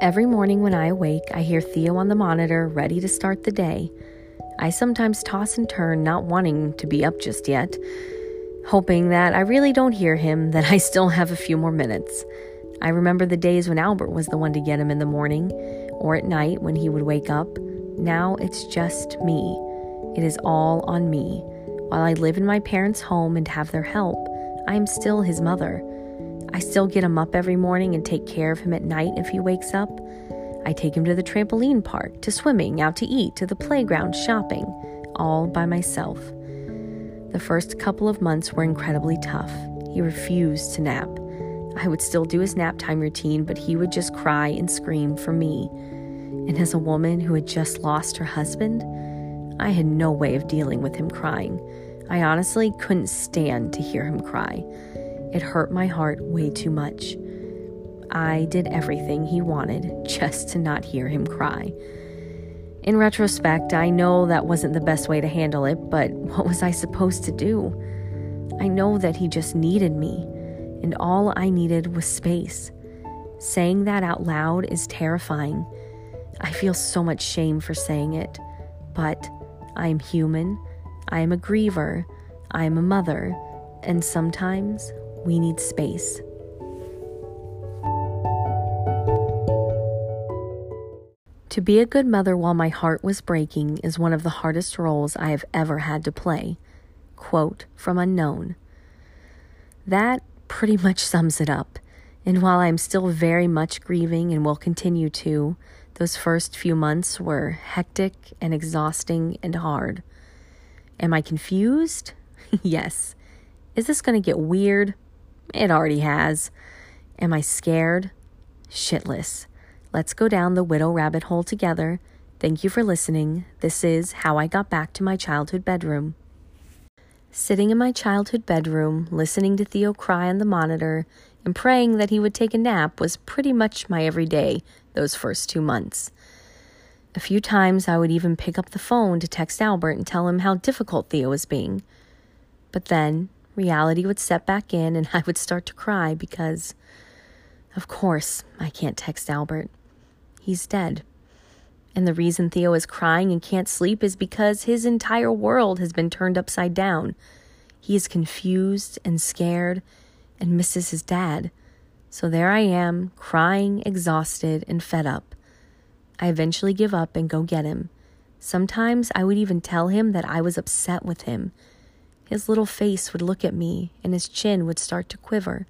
Every morning when I awake, I hear Theo on the monitor, ready to start the day. I sometimes toss and turn, not wanting to be up just yet, hoping that I really don't hear him, that I still have a few more minutes. I remember the days when Albert was the one to get him in the morning, or at night when he would wake up. Now it's just me. It is all on me. While I live in my parents' home and have their help, I am still his mother. I still get him up every morning and take care of him at night if he wakes up. I take him to the trampoline park, to swimming, out to eat, to the playground, shopping, all by myself. The first couple of months were incredibly tough. He refused to nap. I would still do his nap time routine, but he would just cry and scream for me. And as a woman who had just lost her husband, I had no way of dealing with him crying. I honestly couldn't stand to hear him cry. It hurt my heart way too much. I did everything he wanted just to not hear him cry. In retrospect, I know that wasn't the best way to handle it, but what was I supposed to do? I know that he just needed me, and all I needed was space. Saying that out loud is terrifying. I feel so much shame for saying it, but I am human, I am a griever, I am a mother, and sometimes we need space. To be a good mother while my heart was breaking is one of the hardest roles I have ever had to play. Quote from Unknown. That pretty much sums it up. And while I'm still very much grieving and will continue to, those first few months were hectic and exhausting and hard. Am I confused? yes. Is this going to get weird? It already has. Am I scared? Shitless. Let's go down the widow rabbit hole together. Thank you for listening. This is How I Got Back to My Childhood Bedroom. Sitting in my childhood bedroom, listening to Theo cry on the monitor, and praying that he would take a nap was pretty much my everyday those first two months. A few times I would even pick up the phone to text Albert and tell him how difficult Theo was being. But then reality would set back in and I would start to cry because, of course, I can't text Albert. He's dead. And the reason Theo is crying and can't sleep is because his entire world has been turned upside down. He is confused and scared and misses his dad. So there I am, crying, exhausted, and fed up. I eventually give up and go get him. Sometimes I would even tell him that I was upset with him his little face would look at me and his chin would start to quiver.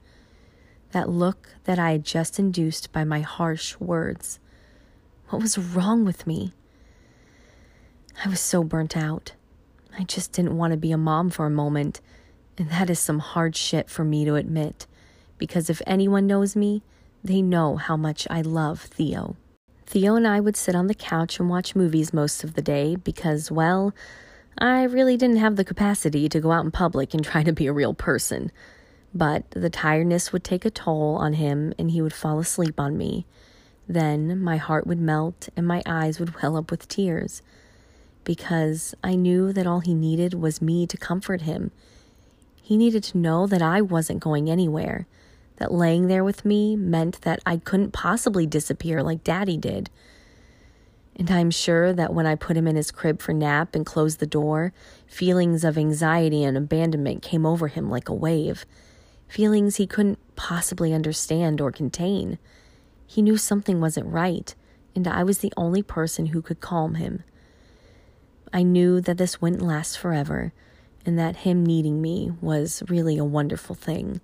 That look that I had just induced by my harsh words. What was wrong with me? I was so burnt out. I just didn't want to be a mom for a moment, and that is some hard shit for me to admit, because if anyone knows me, they know how much I love Theo. Theo and I would sit on the couch and watch movies most of the day because, well, I really didn't have the capacity to go out in public and try to be a real person. But the tiredness would take a toll on him and he would fall asleep on me. Then my heart would melt and my eyes would well up with tears because I knew that all he needed was me to comfort him. He needed to know that I wasn't going anywhere, that laying there with me meant that I couldn't possibly disappear like Daddy did. And I'm sure that when I put him in his crib for nap and closed the door, feelings of anxiety and abandonment came over him like a wave. Feelings he couldn't possibly understand or contain. He knew something wasn't right, and I was the only person who could calm him. I knew that this wouldn't last forever, and that him needing me was really a wonderful thing,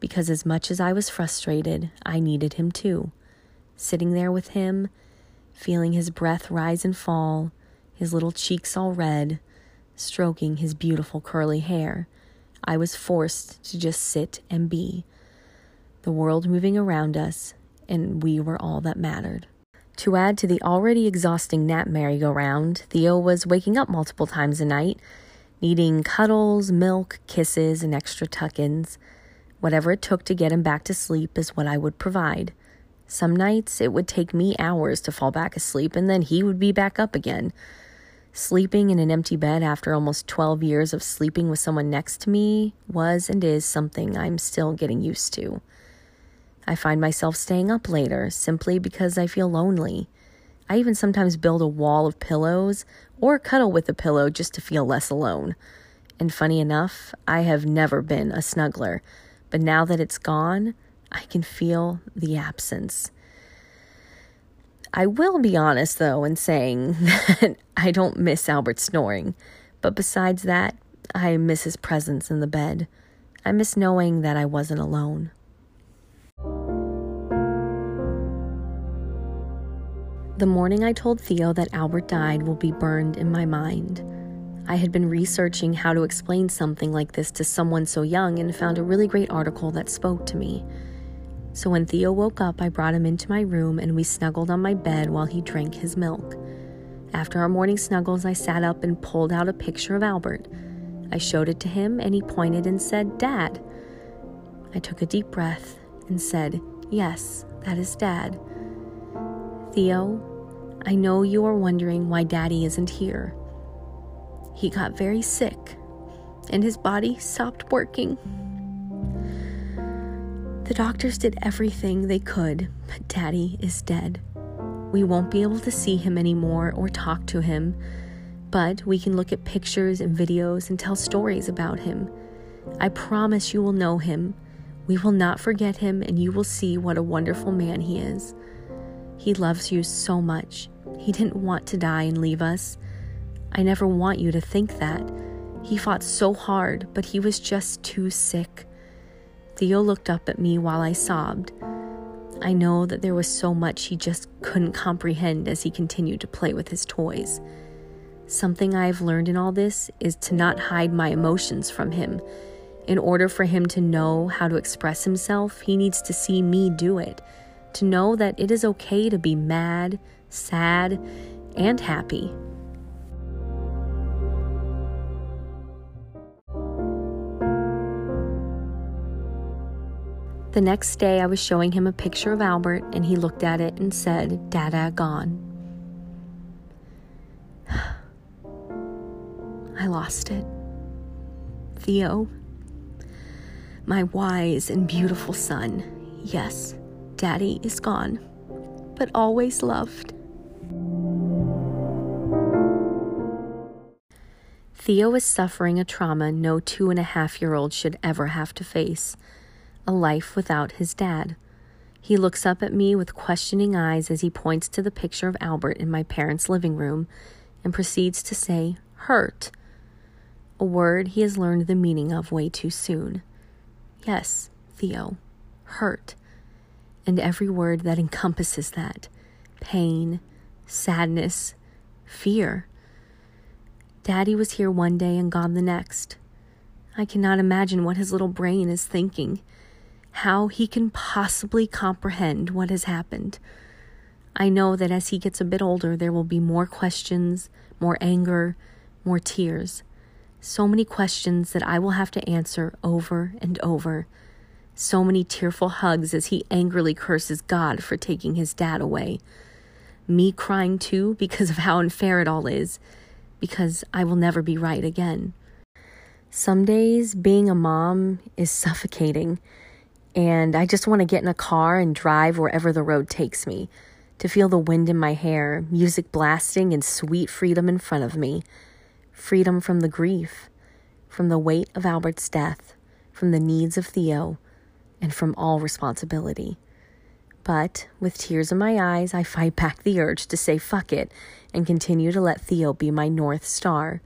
because as much as I was frustrated, I needed him too. Sitting there with him, feeling his breath rise and fall, his little cheeks all red, stroking his beautiful curly hair, I was forced to just sit and be. The world moving around us, and we were all that mattered. To add to the already exhausting nap merry-go-round, Theo was waking up multiple times a night, needing cuddles, milk, kisses, and extra tuck ins. Whatever it took to get him back to sleep is what I would provide. Some nights it would take me hours to fall back asleep, and then he would be back up again. Sleeping in an empty bed after almost 12 years of sleeping with someone next to me was and is something I'm still getting used to. I find myself staying up later simply because I feel lonely. I even sometimes build a wall of pillows or cuddle with a pillow just to feel less alone. And funny enough, I have never been a snuggler, but now that it's gone, I can feel the absence. I will be honest, though, in saying that I don't miss Albert snoring. But besides that, I miss his presence in the bed. I miss knowing that I wasn't alone. The morning I told Theo that Albert died will be burned in my mind. I had been researching how to explain something like this to someone so young and found a really great article that spoke to me. So when Theo woke up, I brought him into my room and we snuggled on my bed while he drank his milk. After our morning snuggles, I sat up and pulled out a picture of Albert. I showed it to him and he pointed and said, Dad. I took a deep breath and said, Yes, that is Dad. Theo, I know you are wondering why Daddy isn't here. He got very sick and his body stopped working. The doctors did everything they could, but Daddy is dead. We won't be able to see him anymore or talk to him, but we can look at pictures and videos and tell stories about him. I promise you will know him. We will not forget him, and you will see what a wonderful man he is. He loves you so much. He didn't want to die and leave us. I never want you to think that. He fought so hard, but he was just too sick. Theo looked up at me while I sobbed. I know that there was so much he just couldn't comprehend as he continued to play with his toys. Something I've learned in all this is to not hide my emotions from him. In order for him to know how to express himself, he needs to see me do it, to know that it is okay to be mad, sad, and happy. The next day, I was showing him a picture of Albert, and he looked at it and said, Dada gone. I lost it. Theo, my wise and beautiful son, yes, Daddy is gone, but always loved. Theo is suffering a trauma no two and a half year old should ever have to face a life without his dad. He looks up at me with questioning eyes as he points to the picture of Albert in my parents' living room and proceeds to say, hurt. A word he has learned the meaning of way too soon. Yes, Theo, hurt. And every word that encompasses that pain, sadness, fear. Daddy was here one day and gone the next. I cannot imagine what his little brain is thinking how he can possibly comprehend what has happened. I know that as he gets a bit older, there will be more questions, more anger, more tears. So many questions that I will have to answer over and over. So many tearful hugs as he angrily curses God for taking his dad away. Me crying too because of how unfair it all is, because I will never be right again. Some days being a mom is suffocating and I just want to get in a car and drive wherever the road takes me, to feel the wind in my hair, music blasting, and sweet freedom in front of me. Freedom from the grief, from the weight of Albert's death, from the needs of Theo, and from all responsibility. But with tears in my eyes, I fight back the urge to say fuck it and continue to let Theo be my North Star.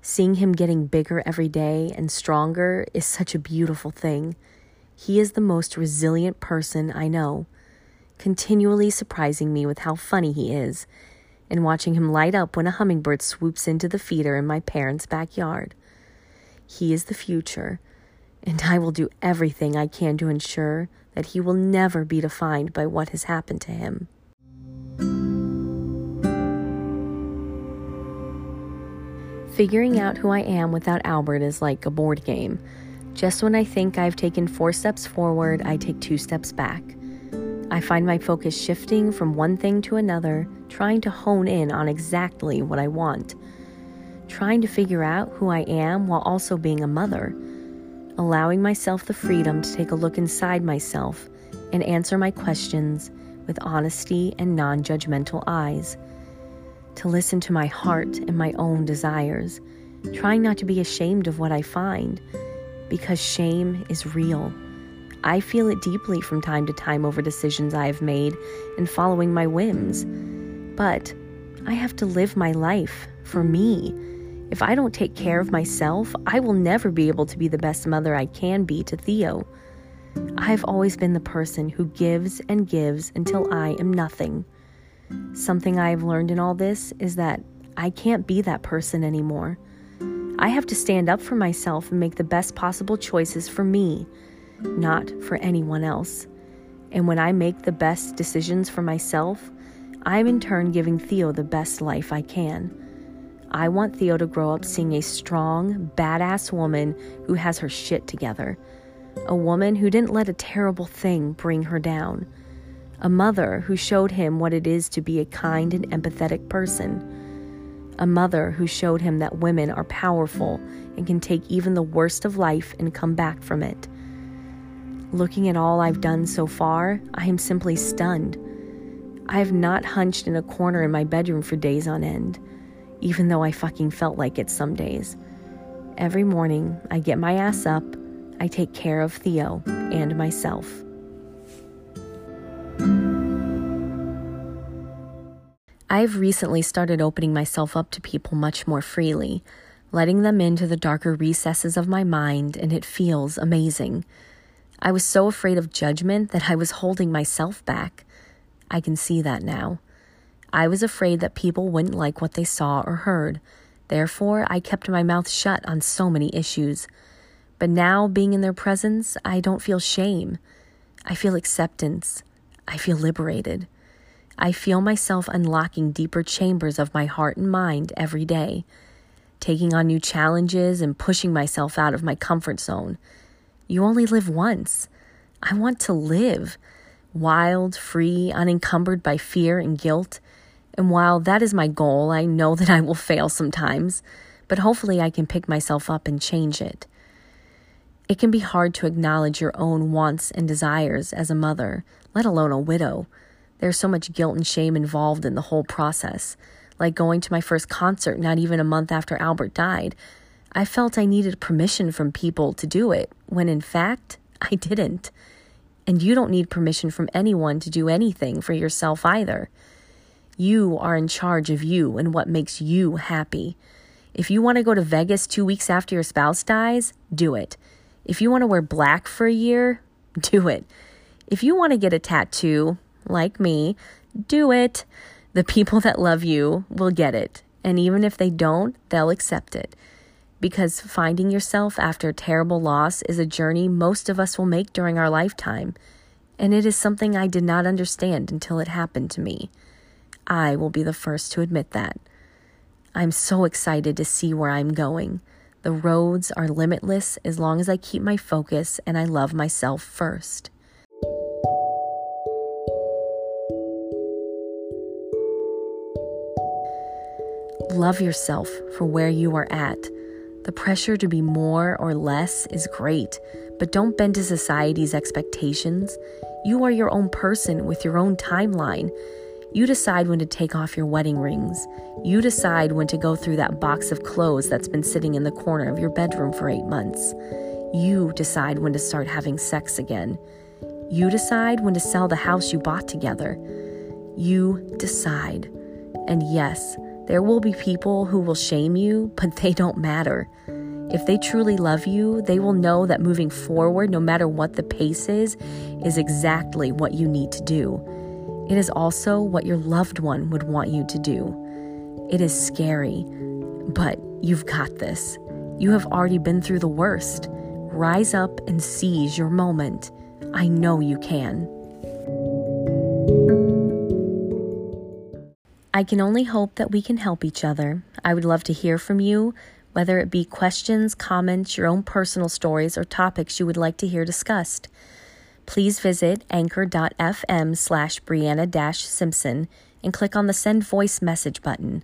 Seeing him getting bigger every day and stronger is such a beautiful thing. He is the most resilient person I know, continually surprising me with how funny he is, and watching him light up when a hummingbird swoops into the feeder in my parents' backyard. He is the future, and I will do everything I can to ensure that he will never be defined by what has happened to him. Figuring out who I am without Albert is like a board game. Just when I think I've taken four steps forward, I take two steps back. I find my focus shifting from one thing to another, trying to hone in on exactly what I want. Trying to figure out who I am while also being a mother. Allowing myself the freedom to take a look inside myself and answer my questions with honesty and non judgmental eyes, to listen to my heart and my own desires, trying not to be ashamed of what I find, because shame is real. I feel it deeply from time to time over decisions I have made and following my whims. But I have to live my life for me. If I don't take care of myself, I will never be able to be the best mother I can be to Theo. I've always been the person who gives and gives until I am nothing. Something I've learned in all this is that I can't be that person anymore. I have to stand up for myself and make the best possible choices for me, not for anyone else. And when I make the best decisions for myself, I'm in turn giving Theo the best life I can. I want Theo to grow up seeing a strong, badass woman who has her shit together a woman who didn't let a terrible thing bring her down, a mother who showed him what it is to be a kind and empathetic person, a mother who showed him that women are powerful and can take even the worst of life and come back from it. Looking at all I've done so far, I am simply stunned. I have not hunched in a corner in my bedroom for days on end, even though I fucking felt like it some days. Every morning, I get my ass up I take care of Theo and myself. I've recently started opening myself up to people much more freely, letting them into the darker recesses of my mind, and it feels amazing. I was so afraid of judgment that I was holding myself back. I can see that now. I was afraid that people wouldn't like what they saw or heard. Therefore, I kept my mouth shut on so many issues. But now, being in their presence, I don't feel shame. I feel acceptance. I feel liberated. I feel myself unlocking deeper chambers of my heart and mind every day, taking on new challenges and pushing myself out of my comfort zone. You only live once. I want to live wild, free, unencumbered by fear and guilt. And while that is my goal, I know that I will fail sometimes, but hopefully I can pick myself up and change it. It can be hard to acknowledge your own wants and desires as a mother, let alone a widow. There's so much guilt and shame involved in the whole process. Like going to my first concert not even a month after Albert died. I felt I needed permission from people to do it, when in fact, I didn't. And you don't need permission from anyone to do anything for yourself either. You are in charge of you and what makes you happy. If you want to go to Vegas two weeks after your spouse dies, do it. If you want to wear black for a year, do it. If you want to get a tattoo, like me, do it. The people that love you will get it. And even if they don't, they'll accept it. Because finding yourself after a terrible loss is a journey most of us will make during our lifetime. And it is something I did not understand until it happened to me. I will be the first to admit that. I'm so excited to see where I'm going. The roads are limitless as long as I keep my focus and I love myself first. Love yourself for where you are at. The pressure to be more or less is great, but don't bend to society's expectations. You are your own person with your own timeline. You decide when to take off your wedding rings. You decide when to go through that box of clothes that's been sitting in the corner of your bedroom for eight months. You decide when to start having sex again. You decide when to sell the house you bought together. You decide. And yes, there will be people who will shame you, but they don't matter. If they truly love you, they will know that moving forward, no matter what the pace is, is exactly what you need to do. It is also what your loved one would want you to do. It is scary, but you've got this. You have already been through the worst. Rise up and seize your moment. I know you can. I can only hope that we can help each other. I would love to hear from you, whether it be questions, comments, your own personal stories, or topics you would like to hear discussed please visit anchor.fm slash Brianna Simpson and click on the send voice message button.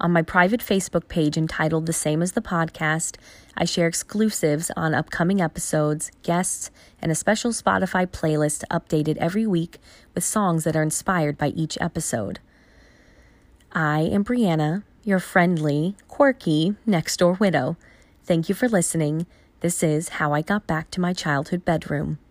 On my private Facebook page entitled The Same as the Podcast, I share exclusives on upcoming episodes, guests, and a special Spotify playlist updated every week with songs that are inspired by each episode. I am Brianna, your friendly, quirky, next door widow. Thank you for listening. This is How I Got Back to My Childhood Bedroom.